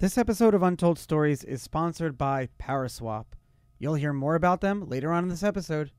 This episode of Untold Stories is sponsored by Paraswap. You'll hear more about them later on in this episode.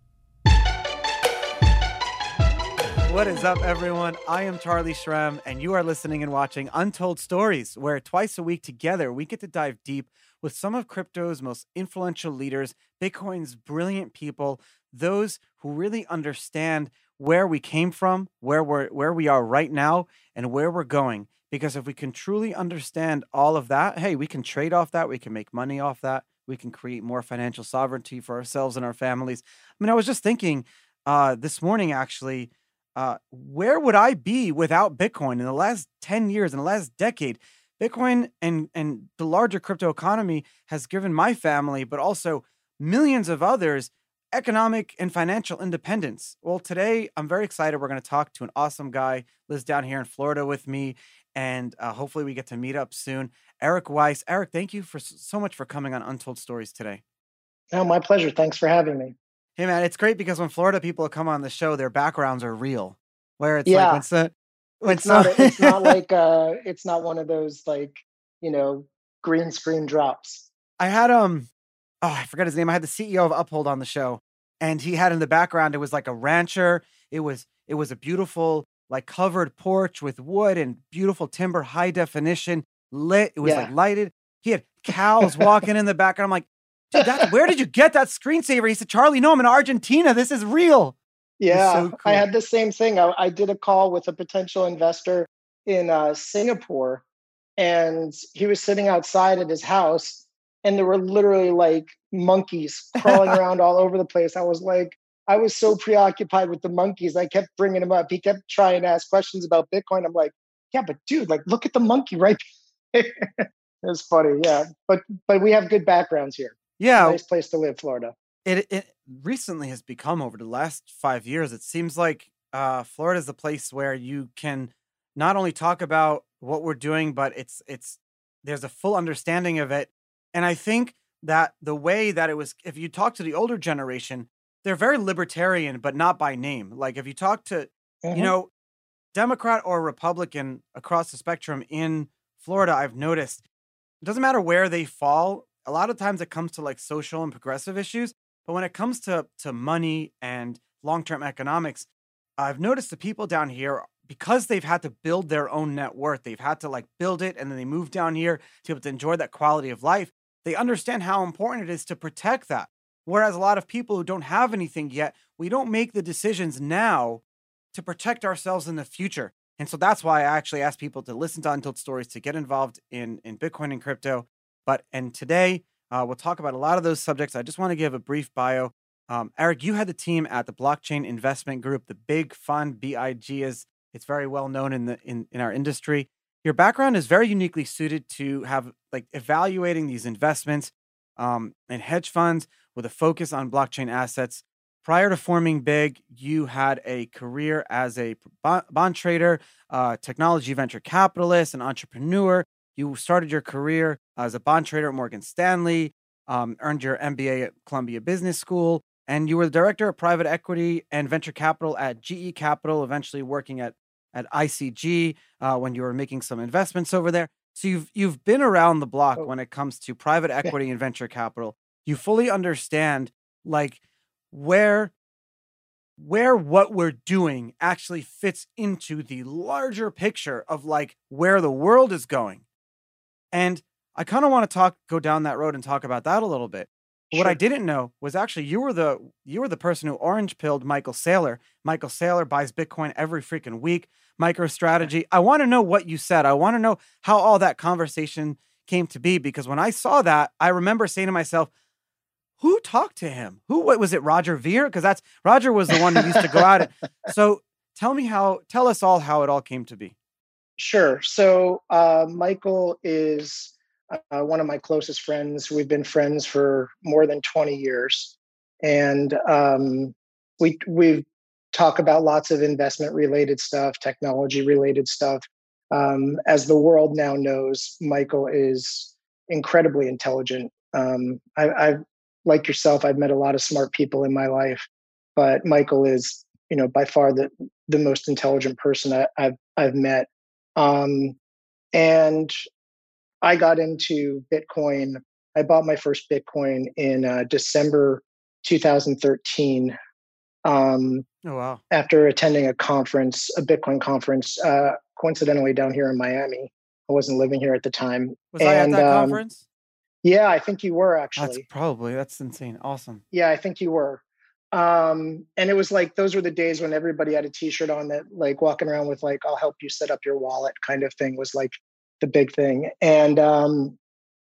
What is up, everyone? I am Charlie Shrem, and you are listening and watching Untold Stories, where twice a week together we get to dive deep with some of crypto's most influential leaders, Bitcoin's brilliant people, those who really understand where we came from, where we're where we are right now, and where we're going. Because if we can truly understand all of that, hey, we can trade off that, we can make money off that, we can create more financial sovereignty for ourselves and our families. I mean, I was just thinking uh, this morning actually, uh, where would I be without Bitcoin in the last 10 years, in the last decade? Bitcoin and, and the larger crypto economy has given my family, but also millions of others, economic and financial independence. Well, today I'm very excited. We're going to talk to an awesome guy, lives down here in Florida with me, and uh, hopefully we get to meet up soon. Eric Weiss. Eric, thank you for so much for coming on Untold Stories today. No, my pleasure. Thanks for having me. Hey man, it's great because when Florida people come on the show, their backgrounds are real. Where it's yeah. like when, so, when it's, not, it's not like uh it's not one of those like, you know, green screen drops. I had um oh, I forgot his name. I had the CEO of Uphold on the show, and he had in the background it was like a rancher. It was it was a beautiful like covered porch with wood and beautiful timber, high definition, lit. It was yeah. like lighted. He had cows walking in the background. I'm like, dude, that, where did you get that screensaver? He said, Charlie, no, I'm in Argentina. This is real. Yeah, so cool. I had the same thing. I, I, did a call with a potential investor in uh, Singapore, and he was sitting outside at his house, and there were literally like monkeys crawling around all over the place. I was like, I was so preoccupied with the monkeys. I kept bringing him up. He kept trying to ask questions about Bitcoin. I'm like, yeah, but dude, like, look at the monkey right there. it's funny, yeah. But but we have good backgrounds here. Yeah, nice place to live, Florida. It it recently has become over the last five years. It seems like uh, Florida is a place where you can not only talk about what we're doing, but it's it's there's a full understanding of it. And I think that the way that it was, if you talk to the older generation, they're very libertarian, but not by name. Like if you talk to, mm-hmm. you know, Democrat or Republican across the spectrum in Florida, I've noticed it doesn't matter where they fall. A lot of times it comes to like social and progressive issues, but when it comes to to money and long-term economics, I've noticed the people down here because they've had to build their own net worth, they've had to like build it and then they move down here to be able to enjoy that quality of life. They understand how important it is to protect that. Whereas a lot of people who don't have anything yet, we don't make the decisions now to protect ourselves in the future. And so that's why I actually ask people to listen to Untold Stories to get involved in, in Bitcoin and crypto. But and today uh, we'll talk about a lot of those subjects. I just want to give a brief bio. Um, Eric, you had the team at the Blockchain Investment Group, the big fund BIG is it's very well known in the in, in our industry. Your background is very uniquely suited to have like evaluating these investments um, and hedge funds with a focus on blockchain assets. Prior to forming Big, you had a career as a bond trader, uh, technology venture capitalist, and entrepreneur. You started your career as a bond trader at Morgan Stanley, um, earned your MBA at Columbia Business School, and you were the director of private equity and venture capital at GE Capital, eventually working at at ICG uh, when you were making some investments over there. So you've you've been around the block oh. when it comes to private equity and venture capital you fully understand like where where what we're doing actually fits into the larger picture of like where the world is going. And I kind of want to talk go down that road and talk about that a little bit. Sure. What I didn't know was actually you were the you were the person who orange pilled Michael Saylor. Michael Saylor buys Bitcoin every freaking week. MicroStrategy. I want to know what you said. I want to know how all that conversation came to be because when I saw that, I remember saying to myself, who talked to him? Who what was it? Roger Ver? Because that's Roger was the one who used to go out. And, so tell me how. Tell us all how it all came to be. Sure. So uh, Michael is uh, one of my closest friends. We've been friends for more than twenty years, and um, we we talk about lots of investment related stuff, technology related stuff. Um, as the world now knows, Michael is incredibly intelligent. Um, I, have like yourself, I've met a lot of smart people in my life, but Michael is, you know, by far the the most intelligent person I, have I've met. Um, and I got into Bitcoin. I bought my first Bitcoin in uh, December 2013. Um, oh wow! After attending a conference, a Bitcoin conference, uh, coincidentally down here in Miami. I wasn't living here at the time. Was and, I at that um, conference? Yeah, I think you were actually. That's probably that's insane. Awesome. Yeah, I think you were. Um, and it was like those were the days when everybody had a T-shirt on that, like walking around with like "I'll help you set up your wallet" kind of thing was like the big thing. And um,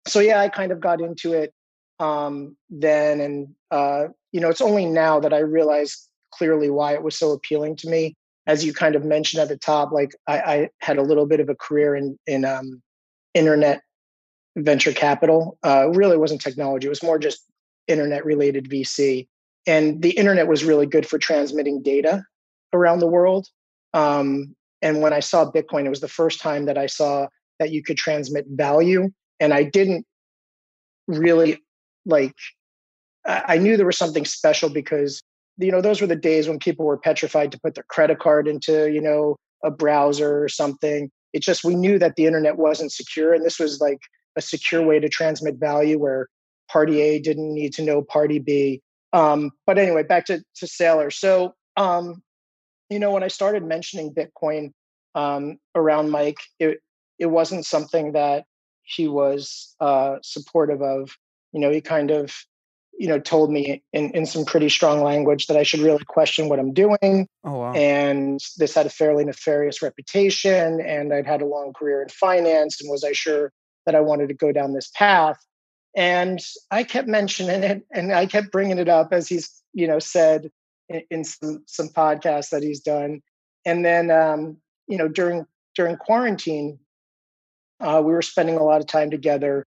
so yeah, I kind of got into it um, then, and uh, you know, it's only now that I realize clearly why it was so appealing to me. As you kind of mentioned at the top, like I, I had a little bit of a career in in um, internet venture capital. Uh, really wasn't technology; it was more just internet related VC. And the internet was really good for transmitting data around the world. Um, and when I saw Bitcoin, it was the first time that I saw that you could transmit value. And I didn't really like. I knew there was something special because you know those were the days when people were petrified to put their credit card into you know a browser or something it's just we knew that the internet wasn't secure and this was like a secure way to transmit value where party A didn't need to know party B. Um, but anyway, back to, to Saylor. So, um, you know, when I started mentioning Bitcoin um, around Mike, it, it wasn't something that he was uh, supportive of. You know, he kind of, you know, told me in, in some pretty strong language that I should really question what I'm doing. Oh, wow. And this had a fairly nefarious reputation, and I'd had a long career in finance, and was I sure that I wanted to go down this path. And I kept mentioning it and I kept bringing it up as he's, you know, said in, in some, some podcasts that he's done. And then, um, you know, during, during quarantine, uh, we were spending a lot of time together.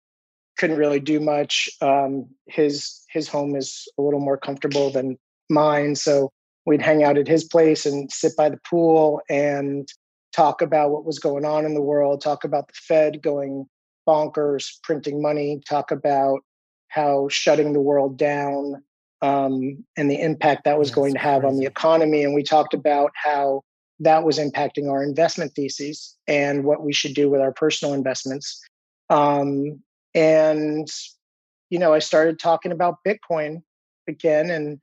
Couldn't really do much. Um, his his home is a little more comfortable than mine, so we'd hang out at his place and sit by the pool and talk about what was going on in the world. Talk about the Fed going bonkers printing money, talk about how shutting the world down um, and the impact that was That's going to have crazy. on the economy. And we talked about how that was impacting our investment theses and what we should do with our personal investments. Um, and, you know, I started talking about Bitcoin again. And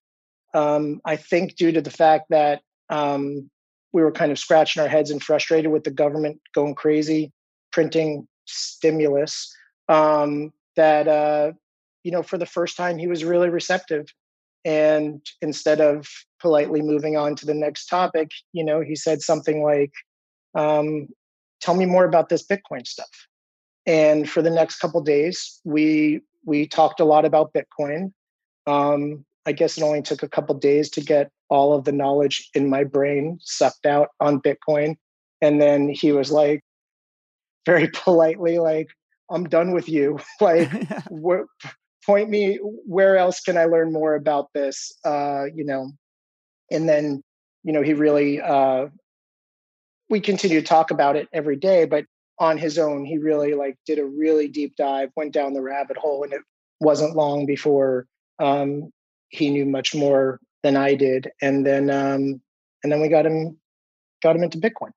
um, I think due to the fact that um, we were kind of scratching our heads and frustrated with the government going crazy, printing stimulus um, that uh, you know for the first time he was really receptive. And instead of politely moving on to the next topic you know he said something like um, tell me more about this bitcoin stuff. And for the next couple days we we talked a lot about bitcoin. Um, i guess it only took a couple days to get all of the knowledge in my brain sucked out on bitcoin. And then he was like very politely like i'm done with you. Like wh- point me where else can i learn more about this? Uh you know and then you know he really uh we continue to talk about it every day but on his own he really like did a really deep dive went down the rabbit hole and it wasn't long before um he knew much more than i did and then um and then we got him got him into bitcoin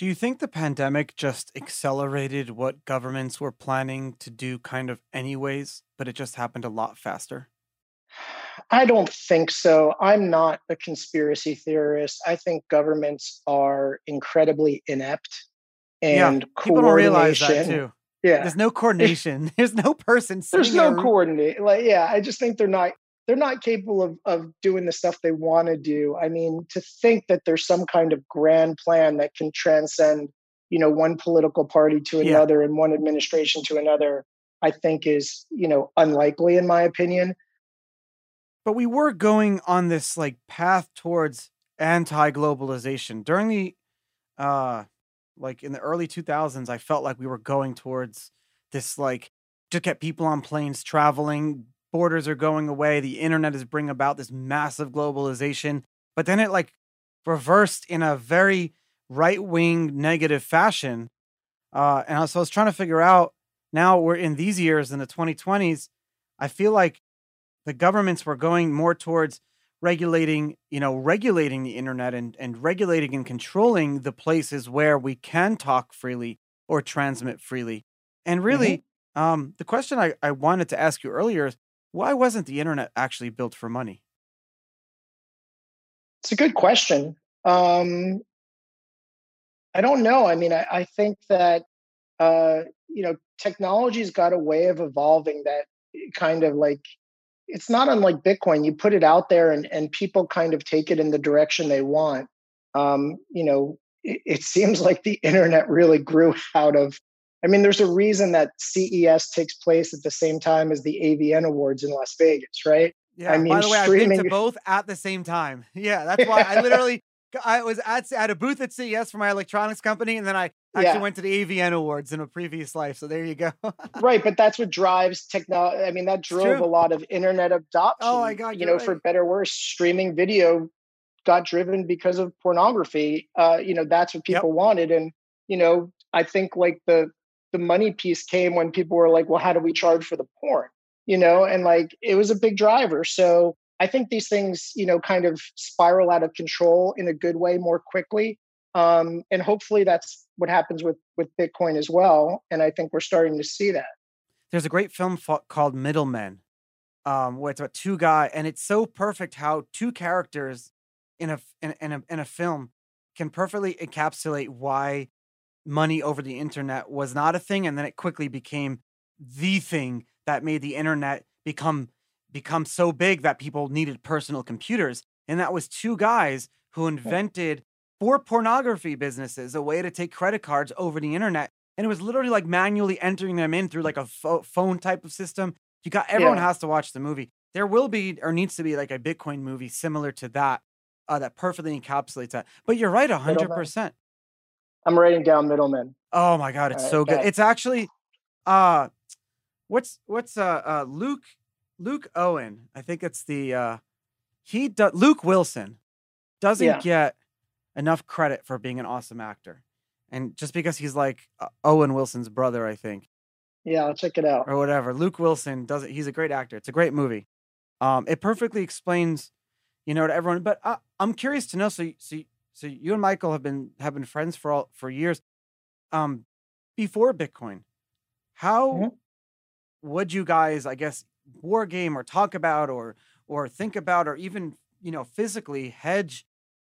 do you think the pandemic just accelerated what governments were planning to do kind of anyways, but it just happened a lot faster? I don't think so. I'm not a conspiracy theorist. I think governments are incredibly inept and yeah, people don't realize that too. Yeah, there's no coordination. there's no person. There's no coordinate. Like, yeah, I just think they're not they're not capable of, of doing the stuff they want to do. I mean, to think that there's some kind of grand plan that can transcend, you know, one political party to another yeah. and one administration to another, I think is, you know, unlikely in my opinion. But we were going on this like path towards anti-globalization during the uh like in the early 2000s I felt like we were going towards this like to get people on planes traveling borders are going away. The internet is bringing about this massive globalization. But then it like reversed in a very right wing negative fashion. Uh, and so I was trying to figure out now we're in these years in the 2020s. I feel like the governments were going more towards regulating, you know, regulating the internet and, and regulating and controlling the places where we can talk freely or transmit freely. And really, um, the question I, I wanted to ask you earlier is why wasn't the internet actually built for money? It's a good question. Um, I don't know. I mean, I, I think that uh, you know, technology's got a way of evolving that kind of like it's not unlike Bitcoin. You put it out there and, and people kind of take it in the direction they want. Um, you know, it, it seems like the internet really grew out of I mean, there's a reason that CES takes place at the same time as the AVN Awards in Las Vegas, right? I Yeah. By mean, the way, I've been to streaming. both at the same time. Yeah, that's why I literally I was at at a booth at CES for my electronics company, and then I actually yeah, went to the AVN Awards in a previous life. So there you go. right. But that's what drives technology. I mean, that drove a lot of internet adoption. Oh my. God, You know, for better or worse, streaming video got driven because of pornography. Uh, you know, that's what Yep. people wanted, and you know, I think like the the money piece came when people were like, "Well, how do we charge for the porn?" You know, and like it was a big driver. So I think these things, you know, kind of spiral out of control in a good way more quickly. Um, and hopefully that's what happens with with Bitcoin as well. And I think we're starting to see that. There's a great film fo- called Middlemen, um, where it's about two guys, and it's so perfect how two characters in a in, in a in a film can perfectly encapsulate why money over the internet was not a thing, and then it quickly became the thing that made the internet become become so big that people needed personal computers. And that was two guys who invented for pornography businesses a way to take credit cards over the internet. And it was literally like manually entering them in through like a pho- phone type of system. You got everyone Yeah. has to watch the movie. There will be or needs to be like a Bitcoin movie similar to that uh, that perfectly encapsulates that. But you're right, a hundred Middlemen. percent. I'm writing down middlemen. Oh my god, All it's right, so good. got. It's actually uh what's what's uh uh Luke Luke Owen. I think it's the uh he do, Luke Wilson doesn't Yeah. get enough credit for being an awesome actor. And just because he's like uh, Owen Wilson's brother, I think, Yeah, I'll check it out. or whatever. Luke Wilson doesn't he's a great actor. It's a great movie. Um it perfectly explains, you know, to everyone, but uh, I'm curious to know so so so you and Michael have been have been friends for all for years. Um before Bitcoin, how Mhm. would you guys, I guess, war game or talk about or or think about or even you know physically hedge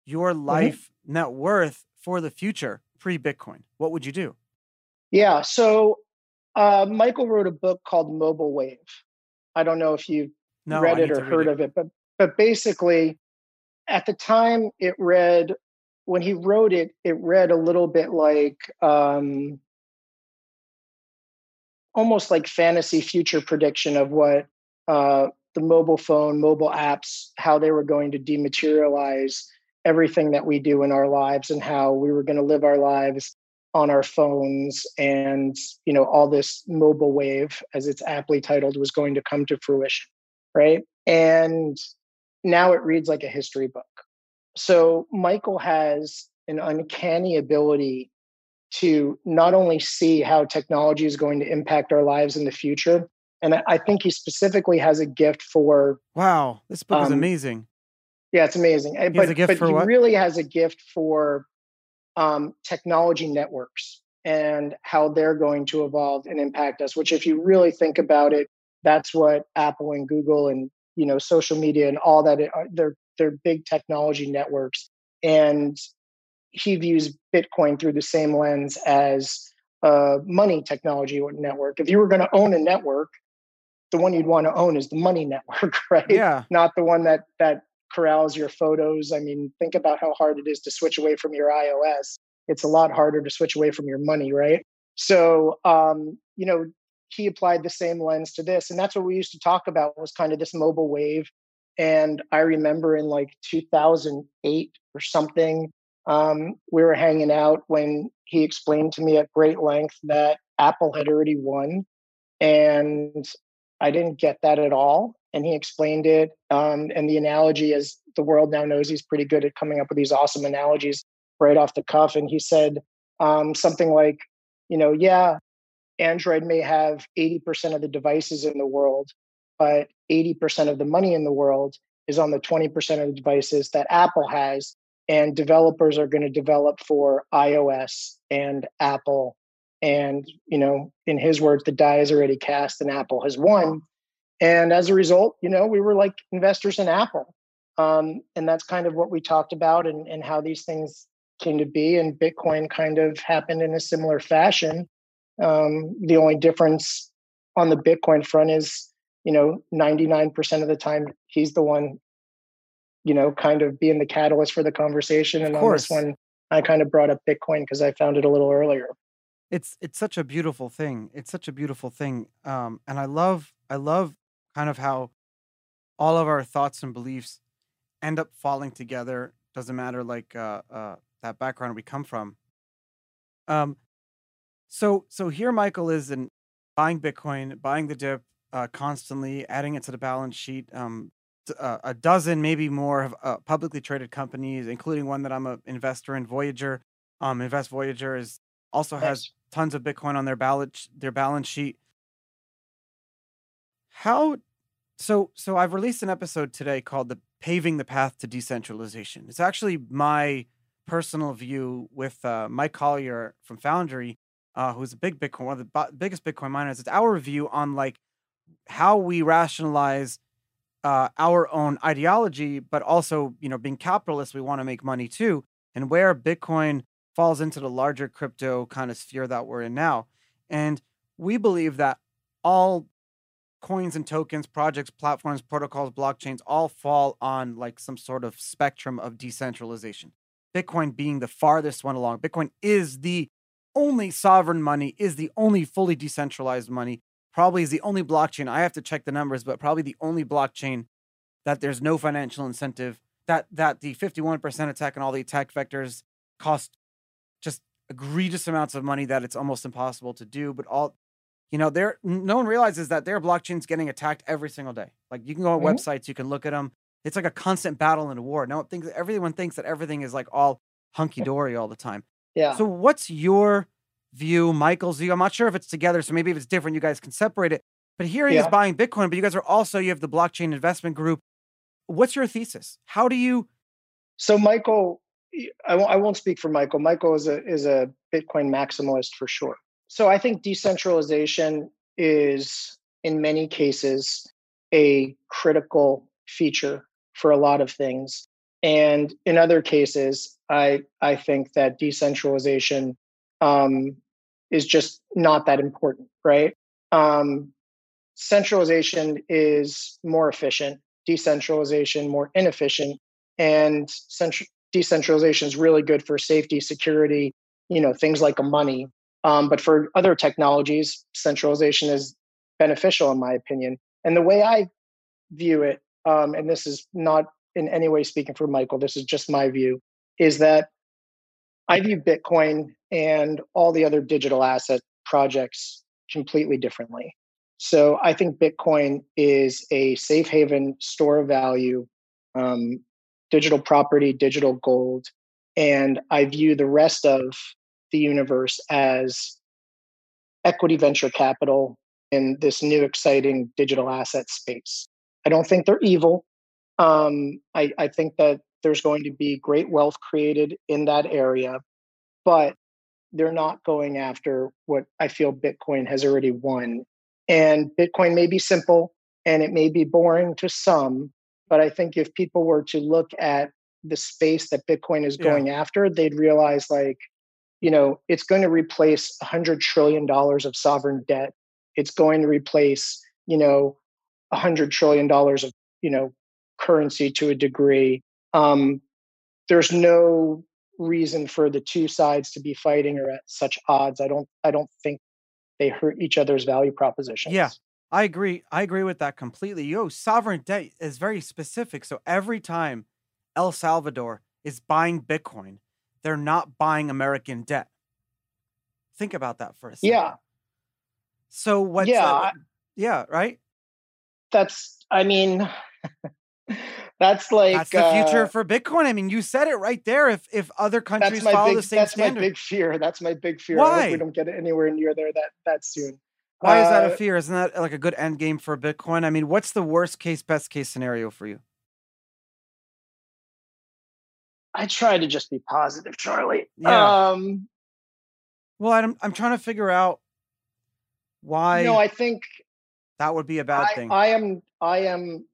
your Mhm. life net worth for the future pre Bitcoin? What would you do? Yeah. So uh, Michael wrote a book called Mobile Wave. I don't know if you've No, read it or heard it. of it, but but basically, at the time, it read when he wrote it, it read a little bit like um, almost like fantasy future prediction of what uh, the mobile phone, mobile apps, how they were going to dematerialize everything that we do in our lives and how we were going to live our lives on our phones and you know all this mobile wave as it's aptly titled was going to come to fruition right? And now it reads like a history book so michael has an uncanny ability to not only see how technology is going to impact our lives in the future and i think he specifically has a gift for Wow, this book is um, amazing. yeah it's amazing Uh, He has a but gift but for he what? really has a gift for um, technology networks and how they're going to evolve and impact us which if you really think about it that's what apple and google and you know social media and all that are they're they're big technology networks and he views bitcoin through the same lens as a money technology network if you were going to own a network the one you'd want to own is the money network right Yeah, not the one that that corrals your photos. I mean, think about how hard it is to switch away from your iOS. It's a lot harder to switch away from your money, right? So, um, you know, he applied the same lens to this, and that's what we used to talk about was kind of this mobile wave. And I remember in like 2008 or something, um, we were hanging out when he explained to me at great length that Apple had already won and I didn't get that at all. And he explained it. Um, and the analogy, as the world now knows, he's pretty good at coming up with these awesome analogies right off the cuff. And he said um, something like, you know, yeah, Android may have 80% of the devices in the world, but 80% of the money in the world is on the 20% of devices that Apple has. And developers are going to develop for iOS and Apple And, you know, in his words, the die is already cast and Apple has won. And as a result, you know, we were like investors in Apple. Um, and that's kind of what we talked about and, and how these things came to be. And Bitcoin kind of happened in a similar fashion. Um, the only difference on the Bitcoin front is, you know, 99% of the time, he's the one, you know, kind of being the catalyst for the conversation. And on this one, I kind of brought up Bitcoin because I found it a little earlier. It's it's such a beautiful thing. It's such a beautiful thing. Um, and I love I love kind of how all of our thoughts and beliefs end up falling together. Doesn't matter like uh, uh, that background we come from. Um, so so here Michael is in buying Bitcoin, buying the dip uh, constantly, adding it to the balance sheet. Um, uh, a dozen, maybe more, of uh, publicly traded companies, including one that I'm an investor in, Voyager. Um, Invest Voyager is also has tons of Bitcoin on their balance their balance sheet. How so so I've released an episode today called the paving the path to decentralization. It's actually my personal view with uh, Mike Colyer from Foundry, uh, who's a big Bitcoin, one of the biggest Bitcoin miners. It's our view on like how we rationalize uh, our own ideology, but also you know being capitalists, we want to make money too, and where Bitcoin falls into the larger crypto kind of sphere that we're in now. And we believe that all coins and tokens, projects, platforms, protocols, blockchains all fall on like some sort of spectrum of decentralization. Bitcoin being the farthest one along. Bitcoin is the only sovereign money, is the only fully decentralized money, probably is the only blockchain. I have to check the numbers, but probably the only blockchain that there's no financial incentive that that the 51% attack and all the attack vectors cost just egregious amounts of money that it's almost impossible to do. But all, you know, there no one realizes that their blockchain's getting attacked every single day. Like you can go on mm-hmm. websites, you can look at them. It's like a constant battle and a war. No one thinks everyone thinks that everything is like all hunky dory all the time. Yeah. So what's your view, Michael's view? I'm not sure if it's together, so maybe if it's different, you guys can separate it. But here he yeah. is buying Bitcoin, but you guys are also you have the blockchain investment group. What's your thesis? How do you? So Michael I won't speak for Michael. Michael is a is a Bitcoin maximalist for sure. So I think decentralization is in many cases a critical feature for a lot of things. And in other cases, I I think that decentralization um, is just not that important, right? Um, centralization is more efficient, decentralization more inefficient, and central decentralization is really good for safety, security, you know, things like money. Um, but for other technologies, centralization is beneficial, in my opinion. And the way I view it, um, and this is not in any way speaking for Michael, this is just my view, is that I view Bitcoin and all the other digital asset projects completely differently. So I think Bitcoin is a safe haven store of value. Um, digital property, digital gold. And I view the rest of the universe as equity venture capital in this new exciting digital asset space. I don't think they're evil. Um, I, I think that there's going to be great wealth created in that area, but they're not going after what I feel Bitcoin has already won. And Bitcoin may be simple and it may be boring to some, but I think if people were to look at the space that Bitcoin is going yeah. after, they'd realize like, you know, it's going to replace $100 trillion of sovereign debt. It's going to replace, you know, $100 trillion of, you know, currency to a degree. Um, there's no reason for the two sides to be fighting or at such odds. I don't, I don't think they hurt each other's value propositions. Yeah. I agree. I agree with that completely. Yo, sovereign debt is very specific. So every time El Salvador is buying Bitcoin, they're not buying American debt. Think about that for a second. Yeah. So what? Yeah. Uh, yeah. Right. That's. I mean. that's like that's the future uh, for Bitcoin. I mean, you said it right there. If if other countries follow big, the same that's standard, my big fear. That's my big fear. Why we don't get it anywhere near there that that soon. Why is that a uh, fear? Isn't that like a good end game for Bitcoin? I mean, what's the worst case, best case scenario for you? I try to just be positive, Charlie. Yeah. Um, Well, I'm I'm trying to figure out why No, I think that would be a bad I, thing. I am I am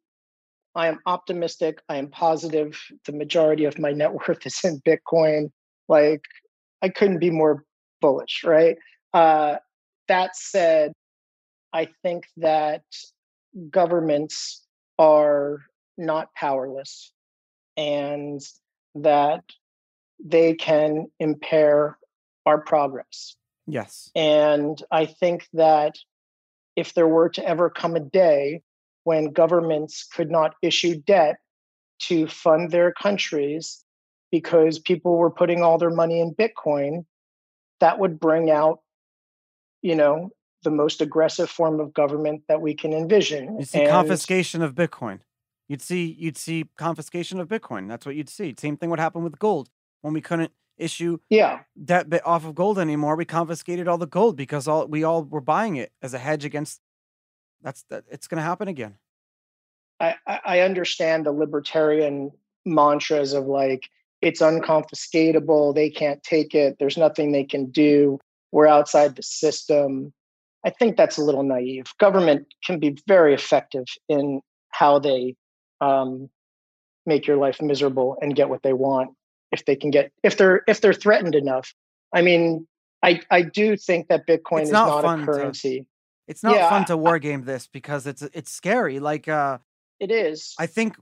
I am optimistic. I am positive. The majority of my net worth is in Bitcoin. Like I couldn't be more bullish, right? Uh, that said, I think that governments are not powerless and that they can impair our progress. yes. And I think that if there were to ever come a day when governments could not issue debt to fund their countries because people were putting all their money in Bitcoin, that would bring out, you know, the most aggressive form of government that we can envision. You see And- confiscation of Bitcoin. You'd see you'd see confiscation of Bitcoin. That's what you'd see. Same thing would happen with gold. When we couldn't issue Yeah, debt off of gold anymore, we confiscated all the gold because all we all were buying it as a hedge against that's that it's gonna happen again. I, I understand the libertarian mantras of like it's unconfiscatable, they can't take it, there's nothing they can do, we're outside the system. I think that's a little naive. Government can be very effective in how they um, make your life miserable and get what they want if they can get if they're if they're threatened enough. I mean, I I do think that Bitcoin It's is not not, a to- currency. It's not Yeah, fun to war game this because it's it's scary. Like uh It is. I think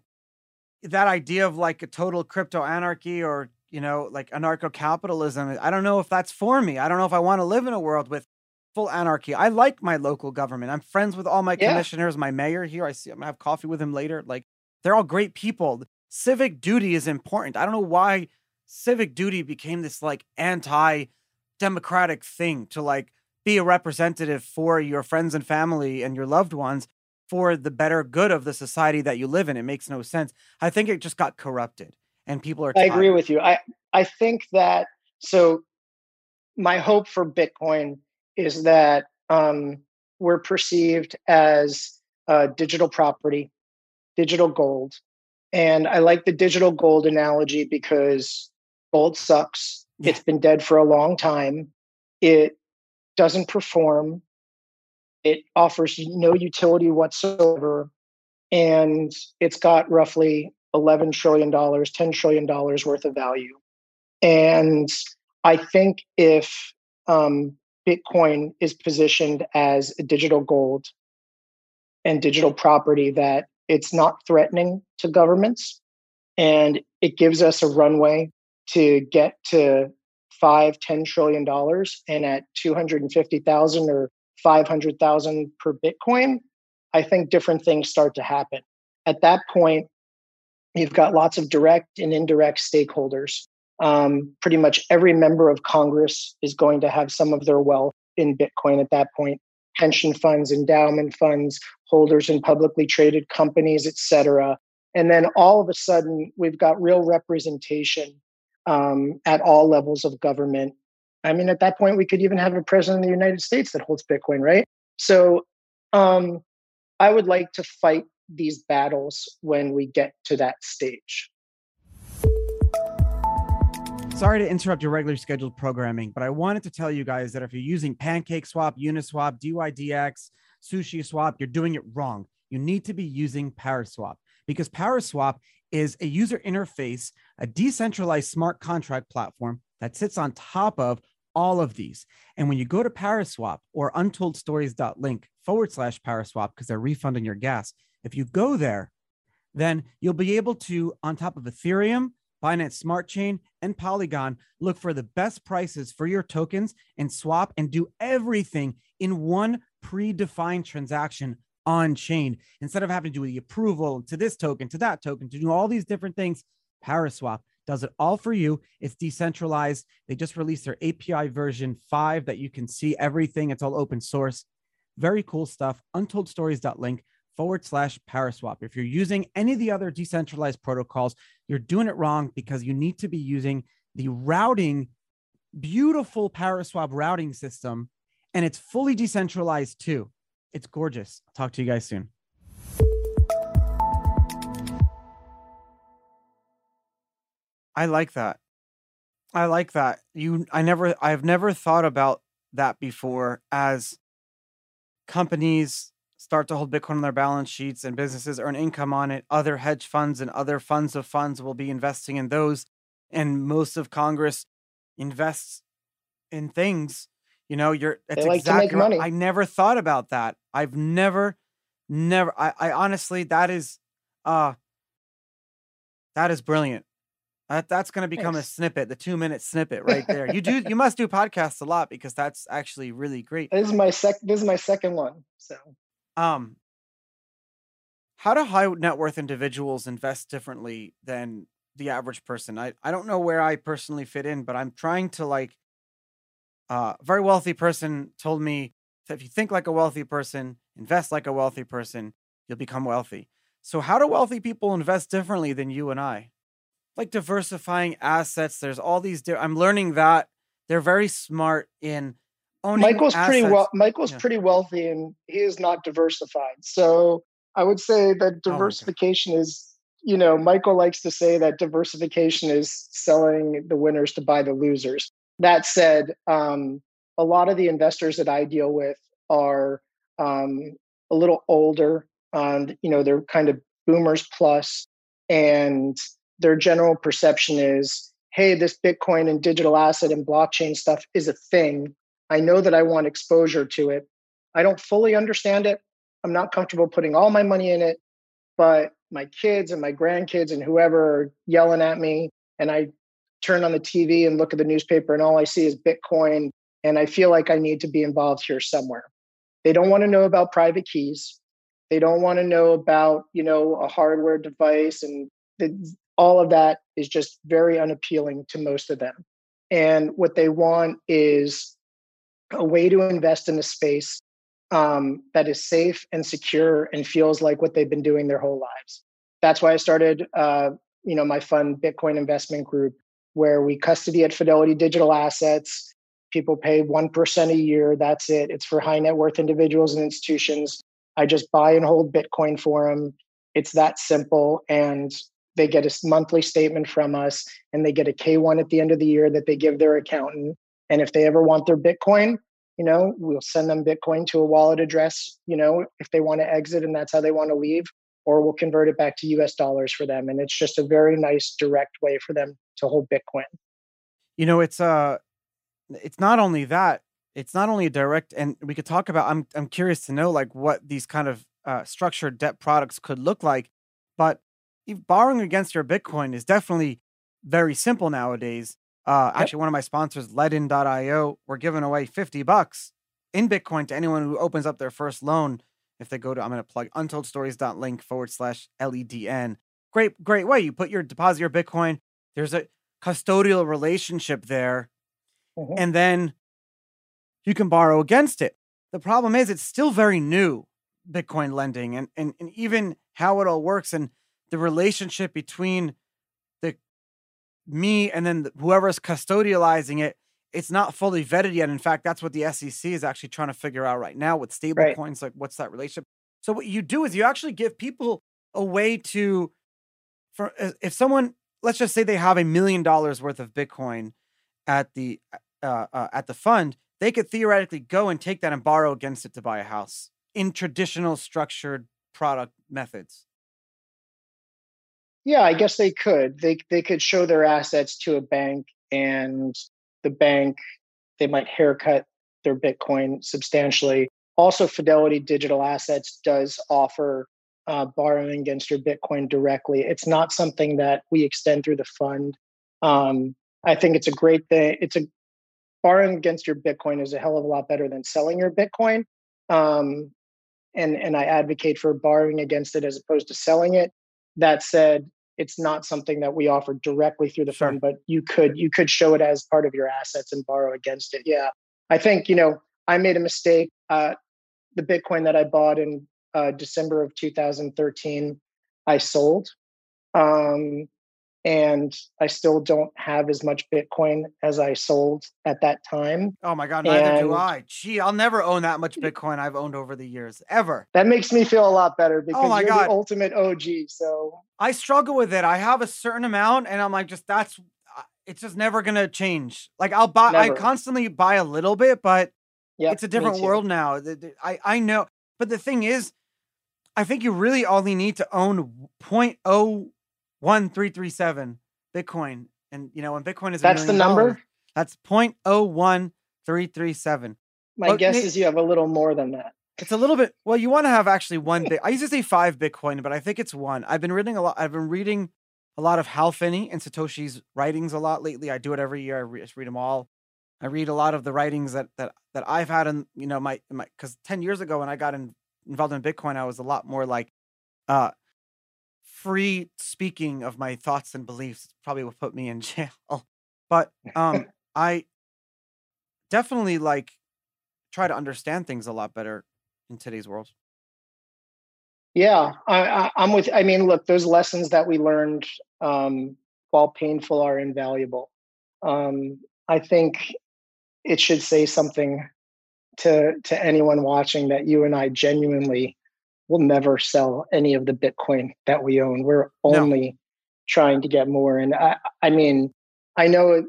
that idea of like a total crypto anarchy or you know like anarcho capitalism. I don't know if that's for me. I don't know if I want to live in a world with full anarchy. I like my local government. I'm friends with all my Yeah. commissioners. My mayor here. I see. I'm gonna have coffee with him later. Like they're all great people. Civic duty is important. I don't know why civic duty became this like anti democratic thing to like be a representative for your friends and family and your loved ones for the better good of the society that you live in. It makes no sense. I think it just got corrupted and people are I agree with you. I I think that so my hope for Bitcoin is that um, we're perceived as uh, digital property, digital gold, and I like the digital gold analogy because gold sucks. Yeah. It's been dead for a long time. It doesn't perform. It offers no utility whatsoever, and it's got roughly $11 trillion, $10 trillion worth of value. And I think if um, Bitcoin is positioned as a digital gold and digital property, that it's not threatening to governments and it gives us a runway to get to five, ten trillion dollars, and at two hundred and fifty thousand or five hundred thousand per Bitcoin, I think different things start to happen. At that point, you've got lots of direct and indirect stakeholders. Um, pretty much every member of Congress is going to have some of their wealth in Bitcoin at that point. Pension funds, endowment funds, holders in publicly traded companies, et cetera. And then all of a sudden, we've got real representation um, at all levels of government. I mean, at that point, we could even have a president of the United States that holds Bitcoin, right? So um, I would like to fight these battles when we get to that stage. Sorry to interrupt your regularly scheduled programming, but I wanted to tell you guys that if you're using Pancake Swap, Uniswap, DYDX, Sushi Swap, you're doing it wrong. You need to be using Paraswap because Paraswap is a user interface, a decentralized smart contract platform that sits on top of all of these. And when you go to Paraswap or untoldstories.link forward slash Paraswap, because they're refunding your gas, if you go there, then you'll be able to, on top of Ethereum, Binance Smart Chain, and Polygon, look for the best prices for your tokens and swap and do everything in one predefined transaction on chain instead of having to do the approval to this token, to that token, to do all these different things. Paraswap does it all for you. It's decentralized. They just released their API version five that you can see everything. It's all open source. Very cool stuff. Untoldstories.link forward slash Paraswap. If you're using any of the other decentralized protocols, you're doing it wrong because you need to be using the routing, beautiful Paraswap routing system, and it's fully decentralized too. It's gorgeous. I'll talk to you guys soon. I like that. I like that. You I never I've never thought about that before as companies start to hold Bitcoin on their balance sheets and businesses earn income on it. Other hedge funds and other funds of funds will be investing in those. And most of Congress invests in things. You know, you're it's like exactly right. I never thought about that. I've never, never I, I honestly that is uh that is brilliant. That that's going to become Thanks. a snippet, the two minute snippet right there. You do you must do podcasts a lot because that's actually really great. This is my sec. This is my second one. So, um, how do high net worth individuals invest differently than the average person? I I don't know where I personally fit in, but I'm trying to like. Uh, a very wealthy person told me that if you think like a wealthy person, invest like a wealthy person, you'll become wealthy. So, how do wealthy people invest differently than you and I? Like diversifying assets. There's all these. Di- I'm learning that they're very smart in owning. Michael's assets. pretty well. Michael's yeah. pretty wealthy, and he is not diversified. So I would say that diversification oh, is. You know, Michael likes to say that diversification is selling the winners to buy the losers. That said, um, a lot of the investors that I deal with are um, a little older. And you know, they're kind of boomers plus, and their general perception is hey, this Bitcoin and digital asset and blockchain stuff is a thing. I know that I want exposure to it. I don't fully understand it. I'm not comfortable putting all my money in it, but my kids and my grandkids and whoever are yelling at me, and I turn on the TV and look at the newspaper, and all I see is Bitcoin, and I feel like I need to be involved here somewhere. They don't want to know about private keys. They don't want to know about, you know, a hardware device and the, all of that is just very unappealing to most of them. And what they want is a way to invest in a space um, that is safe and secure and feels like what they've been doing their whole lives. That's why I started, uh, you know, my fund Bitcoin investment group, where we custody at Fidelity Digital Assets. People pay one percent a year. That's it. It's for high net worth individuals and institutions. I just buy and hold Bitcoin for them. It's that simple, and they get a monthly statement from us and they get a K1 at the end of the year that they give their accountant. And if they ever want their Bitcoin, you know, we'll send them Bitcoin to a wallet address, you know, if they want to exit and that's how they want to leave, or we'll convert it back to US dollars for them. And it's just a very nice direct way for them to hold Bitcoin. You know, it's uh it's not only that, it's not only a direct and we could talk about I'm I'm curious to know like what these kind of uh, structured debt products could look like, but borrowing against your Bitcoin is definitely very simple nowadays. Uh, yep. Actually, one of my sponsors, Ledn.io, we're giving away 50 bucks in Bitcoin to anyone who opens up their first loan. If they go to, I'm going to plug untoldstories.link forward slash LEDN. Great, great way. You put your deposit your Bitcoin. There's a custodial relationship there. Mm-hmm. And then you can borrow against it. The problem is it's still very new, Bitcoin lending, and, and, and even how it all works. And the relationship between the me and then the, whoever's custodializing it it's not fully vetted yet. In fact that's what the sec is actually trying to figure out right now with stable right. coins like what's that relationship? So what you do is you actually give people a way to for if someone let's just say they have a million dollars worth of bitcoin at the uh, uh, at the fund they could theoretically go and take that and borrow against it to buy a house in traditional structured product methods yeah, I guess they could. They they could show their assets to a bank, and the bank they might haircut their Bitcoin substantially. Also, Fidelity Digital Assets does offer uh, borrowing against your Bitcoin directly. It's not something that we extend through the fund. Um, I think it's a great thing. It's a borrowing against your Bitcoin is a hell of a lot better than selling your Bitcoin. Um, and and I advocate for borrowing against it as opposed to selling it. That said, it's not something that we offer directly through the sure. fund, but you could you could show it as part of your assets and borrow against it. Yeah, I think you know I made a mistake. Uh, the Bitcoin that I bought in uh, December of 2013, I sold. Um, and I still don't have as much Bitcoin as I sold at that time. Oh my God, neither and do I. Gee, I'll never own that much Bitcoin I've owned over the years, ever. That makes me feel a lot better oh because oh you're God. the ultimate OG. So I struggle with it. I have a certain amount, and I'm like, just that's uh, it's just never gonna change. Like I'll buy, I constantly buy a little bit, but Yep, it's a different world now. I I know, but the thing is, I think you really only need to own point oh one three three seven Bitcoin, and you know when Bitcoin is That's the number. dollars, That's point oh one three three seven. My Well, guess may- is you have a little more than that. It's a little bit. Well, you want to have actually one bit. I used to say five Bitcoin, but I think it's one. I've been reading a lot. I've been reading a lot of Hal Finney and Satoshi's writings a lot lately. I do it every year. I re- just read them all. I read a lot of the writings that that that I've had in you know my my because ten years ago when I got in, involved in Bitcoin, I was a lot more like uh free speaking of my thoughts and beliefs. Probably would put me in jail, but um I definitely like try to understand things a lot better in today's world. Yeah, I, I, I'm with. I mean, look, those lessons that we learned, um, while painful, are invaluable. Um, I think it should say something to to anyone watching that you and I genuinely will never sell any of the Bitcoin that we own. We're No. only trying to get more. And I, I mean, I know.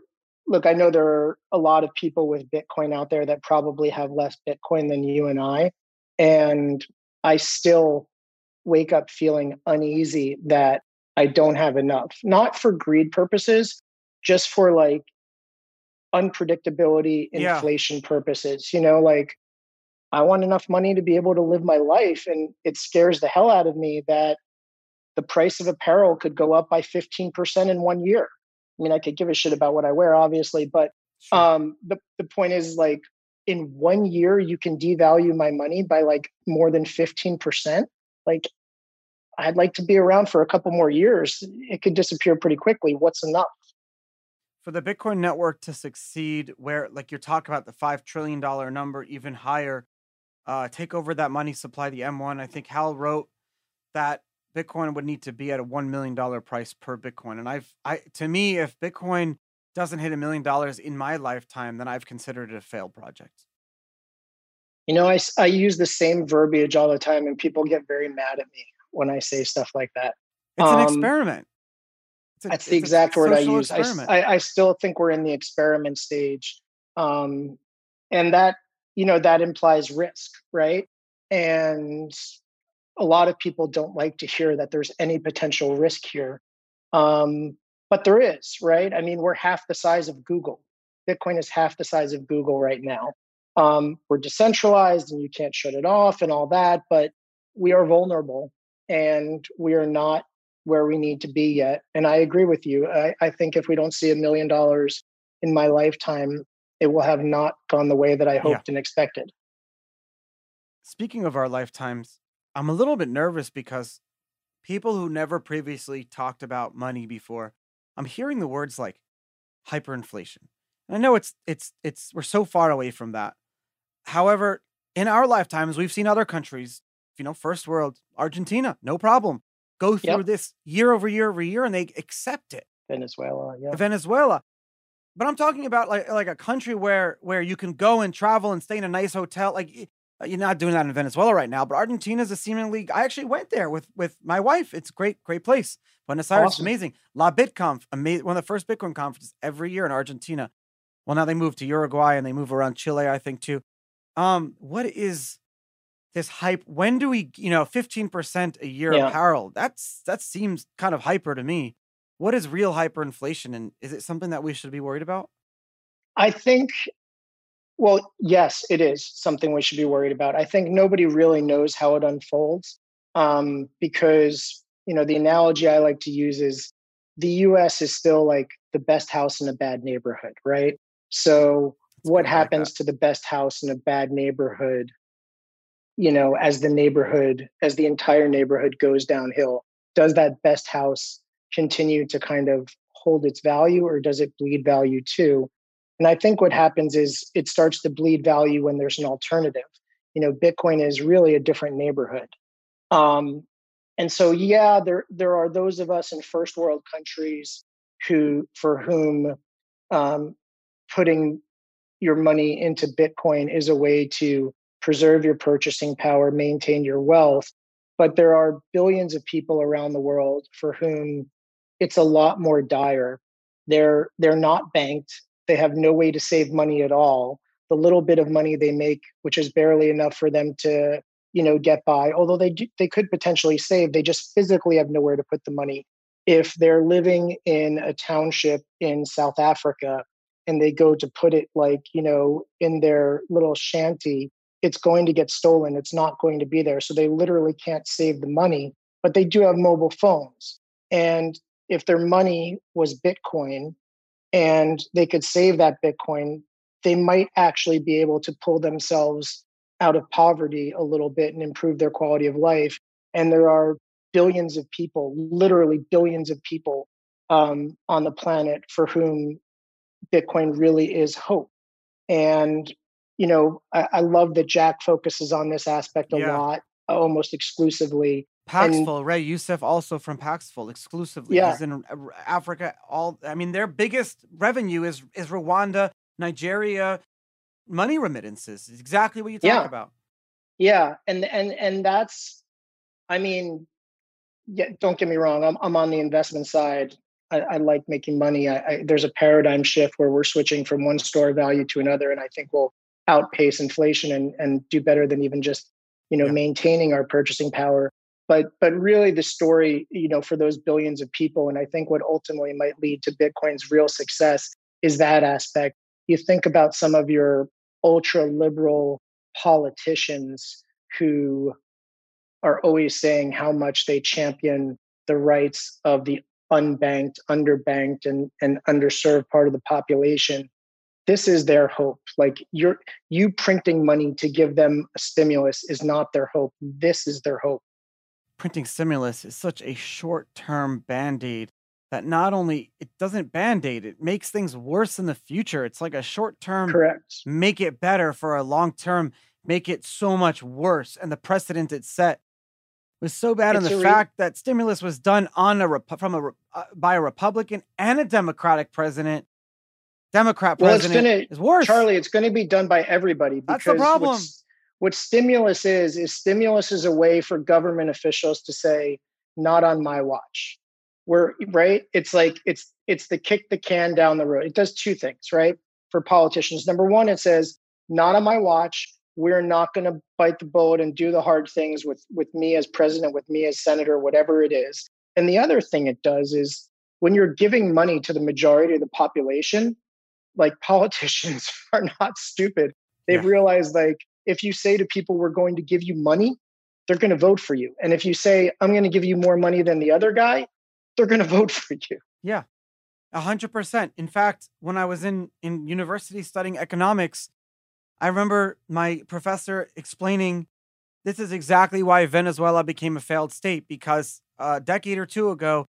Look, I know there are a lot of people with Bitcoin out there that probably have less Bitcoin than you and I, and I still wake up feeling uneasy that I don't have enough, not for greed purposes, just for like unpredictability, Yeah. inflation purposes. You know, like I want enough money to be able to live my life. And it scares the hell out of me that the price of apparel could go up by 15% in one year. I mean, I could give a shit about what I wear, obviously, but um the, the point is like in one year you can devalue my money by like more than 15% like i'd like to be around for a couple more years it could disappear pretty quickly what's enough for the Bitcoin network to succeed, where like you're talking about the five trillion dollar number, even higher, uh, take over that money supply, the M1. I think Hal wrote that Bitcoin would need to be at a one million dollar price per Bitcoin. And I've I to me, if Bitcoin doesn't hit a million dollars in my lifetime, then I've considered it a failed project. you know I, I use the same verbiage all the time and people get very mad at me when i say stuff like that It's an Um, experiment. It's a- That's the exact word I use. I. I, I still think we're in the experiment stage. Um, and that, you know, that implies risk, right? And a lot of people don't like to hear that there's any potential risk here. Um, but there is, right? I mean, we're half the size of Google. Bitcoin is half the size of Google right now. Um, we're decentralized and you can't shut it off and all that, but we are vulnerable and we are not where we need to be yet. And I agree with you. I, I think if we don't see a million dollars in my lifetime, it will have not gone the way that I hoped and expected. Speaking of our lifetimes, I'm a little bit nervous because people who never previously talked about money before, I'm hearing the words like hyperinflation. And I know it's it's it's we're so far away from that. However, in our lifetimes, we've seen other countries, you know, first world, Argentina, no problem, go through Yep. this year over year over year, and they accept it. Venezuela, yeah. Venezuela. But I'm talking about like like a country where where you can go and travel and stay in a nice hotel. Like uh, you're not doing that in Venezuela right now, but Argentina is a seemingly. I actually went there with with my wife. It's a great great place. Buenos Aires, is Awesome. amazing. La BitConf, amazing. One of the first Bitcoin conferences every year in Argentina. Well, now they move to Uruguay and they move around Chile, I think too. Um, what is this hype? When do we, you know, 15% a year Yeah. apparel? That's that seems kind of hyper to me. What is real hyperinflation and is it something that we should be worried about? I think, well, yes, it is something we should be worried about. I think nobody really knows how it unfolds um, because, you know, the analogy I like to use is the US is still like the best house in a bad neighborhood, right? So, what I like happens to the best house in a bad neighborhood you know as the neighborhood as the entire neighborhood goes downhill does that best house continue to kind of hold its value or does it bleed value too? And i think what happens is it starts to bleed value when there's an alternative. You know bitcoin is really a different neighborhood. Um, and so yeah there there are those of us in first world countries who for whom um, putting your money into Bitcoin is a way to preserve your purchasing power, maintain your wealth. But there are billions of people around the world for whom it's a lot more dire. they're they're not banked. They have no way to save money at all. The little bit of money they make which is barely enough for them to you know get by although they do, they could potentially save they just physically have nowhere to put the money. If they're living in a township in south africa and they go to put it like you know in their little shanty it's going to get stolen. It's not going to be there. So they literally can't save the money but they do have mobile phones. And if their money was bitcoin and they could save that bitcoin they might actually be able to pull themselves out of poverty a little bit and improve their quality of life. And there are billions of people, literally billions of people um, on the planet for whom Bitcoin really is hope. And, you know, I, I love that Jack focuses on this aspect a yeah. lot, almost exclusively. Paxful, and, Ray Youssef, also from Paxful, exclusively. Yeah. He's in Africa. All I mean, their biggest revenue is is Rwanda, Nigeria, money remittances. It's exactly what you talk yeah. about. Yeah, and and and that's, I mean, yeah. Don't get me wrong. I'm I'm on the investment side. I, I like making money. I, I, there's a paradigm shift where we're switching from one store value to another, and I think we'll outpace inflation and and do better than even just you know yeah. maintaining our purchasing power. But but really, the story you know for those billions of people, and I think what ultimately might lead to Bitcoin's real success is that aspect. You think about some of your ultra liberal politicians who are always saying how much they champion the rights of the unbanked, underbanked, and, and underserved part of the population. This is their hope. Like you're you printing money to give them a stimulus is not their hope. This is their hope. Printing stimulus is such a short-term band-aid that not only it doesn't band-aid it makes things worse in the future it's like a short term correct make it better for a long term make it so much worse and the precedent it set was so bad it's in the re- fact that stimulus was done on a from a uh, by a republican and a democratic president democrat president well, it's gonna, is worse. Charlie it's going to be done by everybody that's the problem. What stimulus is is stimulus is a way for government officials to say not on my watch. Where right? It's like it's it's the kick the can down the road. It does two things right for politicians. Number one it says not on my watch. We're not going to bite the bullet and do the hard things with with me as president with me as senator whatever it is. And the other thing it does is when you're giving money to the majority of the population like politicians are not stupid they've yeah. realized like if you say to people we're going to give you money they're going to vote for you and if you say i'm going to give you more money than the other guy they're going to vote for you. Yeah. A hundred percent. In fact, when I was in, in university studying economics, I remember my professor explaining this is exactly why Venezuela became a failed state because a decade or two ago,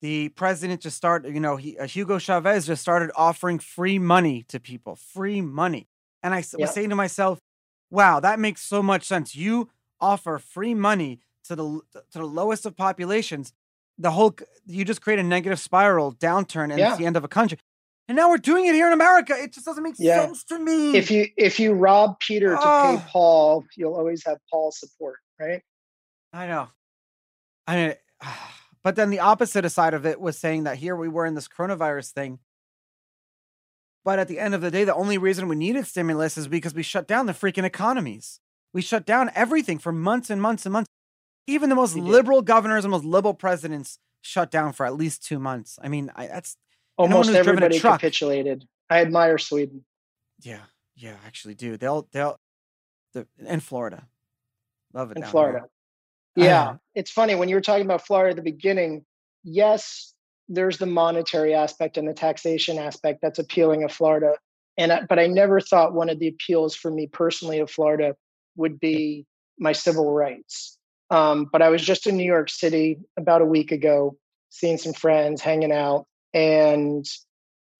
the president just started, you know, he, uh, Hugo Chavez just started offering free money to people, free money. And I was saying to myself, wow, that makes so much sense. You offer free money to the to the lowest of populations the whole you just create a negative spiral downturn and yeah. it's the end of a country. And now we're doing it here in America. It just doesn't make yeah. sense to me. If you if you rob Peter oh. to pay Paul, you'll always have Paul's support, right? I know. I mean, but then the opposite side of it was saying that here we were in this coronavirus thing. But at the end of the day, the only reason we needed stimulus is because we shut down the freaking economies. We shut down everything for months and months and months. Even the most liberal governors and most liberal presidents shut down for at least two months. I mean, I, that's almost everybody capitulated. I admire Sweden. Yeah, yeah, actually do. They'll they'll the in Florida. Love it. In Florida. There. Yeah. It's funny when you were talking about Florida at the beginning, yes, there's the monetary aspect and the taxation aspect that's appealing of Florida. And I, but I never thought one of the appeals for me personally of Florida would be my civil rights. Um, but I was just in New York City about a week ago, seeing some friends, hanging out, and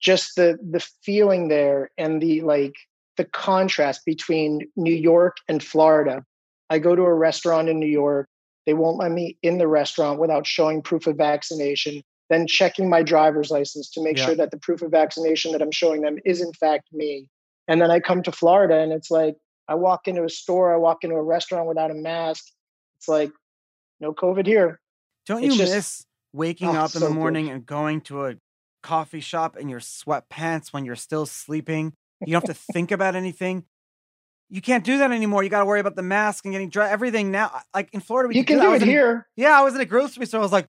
just the the feeling there and the like the contrast between New York and Florida. I go to a restaurant in New York. They won't let me in the restaurant without showing proof of vaccination, then checking my driver's license to make yeah. sure that the proof of vaccination that I'm showing them is in fact me. And then I come to Florida and it's like I walk into a store, I walk into a restaurant without a mask it's like no COVID here. Don't you it's miss waking oh, up in so the morning good. and going to a coffee shop in your sweatpants when you're still sleeping. You don't have to think about anything. You can't do that anymore. You got to worry about the mask and getting dry. Everything now, like in Florida, we you can do, do it in, here. Yeah, I was in a grocery store. I was like,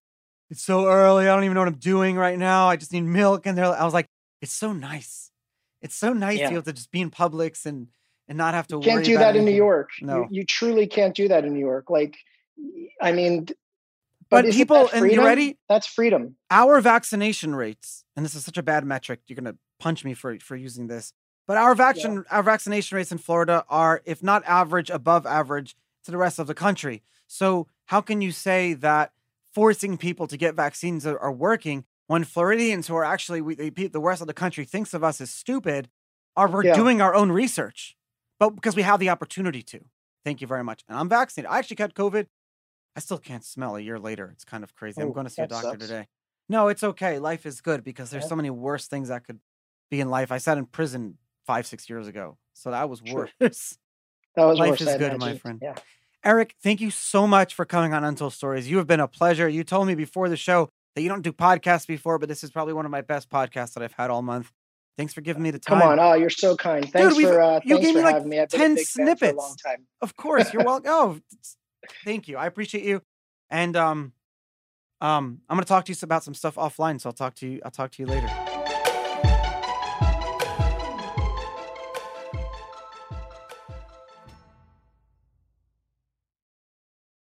it's so early. I don't even know what I'm doing right now. I just need milk. And they're, I was like, it's so nice. It's so nice yeah. to be able to just be in Publix and and not have to. You can't do that anything. in New York. No, you, you, truly can't do that in New York. Like, I mean, but, but people, and you ready? That's freedom. Our vaccination rates, and this is such a bad metric. You're gonna punch me for for using this. But our vaccine yeah. our vaccination rates in Florida are, if not average, above average to the rest of the country. So how can you say that forcing people to get vaccines are, are working when Floridians who are actually we, the rest of the country thinks of us as stupid are we're yeah. doing our own research, but because we have the opportunity to. Thank you very much. And I'm vaccinated. I actually got COVID. I still can't smell a year later. It's kind of crazy. Oh, I'm going to see a doctor sucks. today. No, it's okay. Life is good because there's yeah. so many worse things that could be in life. I sat in prison five, six years ago. So that was worse. That was Life worse, is I good, imagine. my friend. Yeah. Eric, thank you so much for coming on Untold Stories. You have been a pleasure. You told me before the show that you don't do podcasts before, but this is probably one of my best podcasts that I've had all month. Thanks for giving me the time. Come on, oh, you're so kind. Thanks Dude, for uh, you thanks gave for me like having me. Ten snippets. Of course, you're welcome. oh, thank you. I appreciate you. And um, um, I'm gonna talk to you about some stuff offline. So I'll talk to you. I'll talk to you later.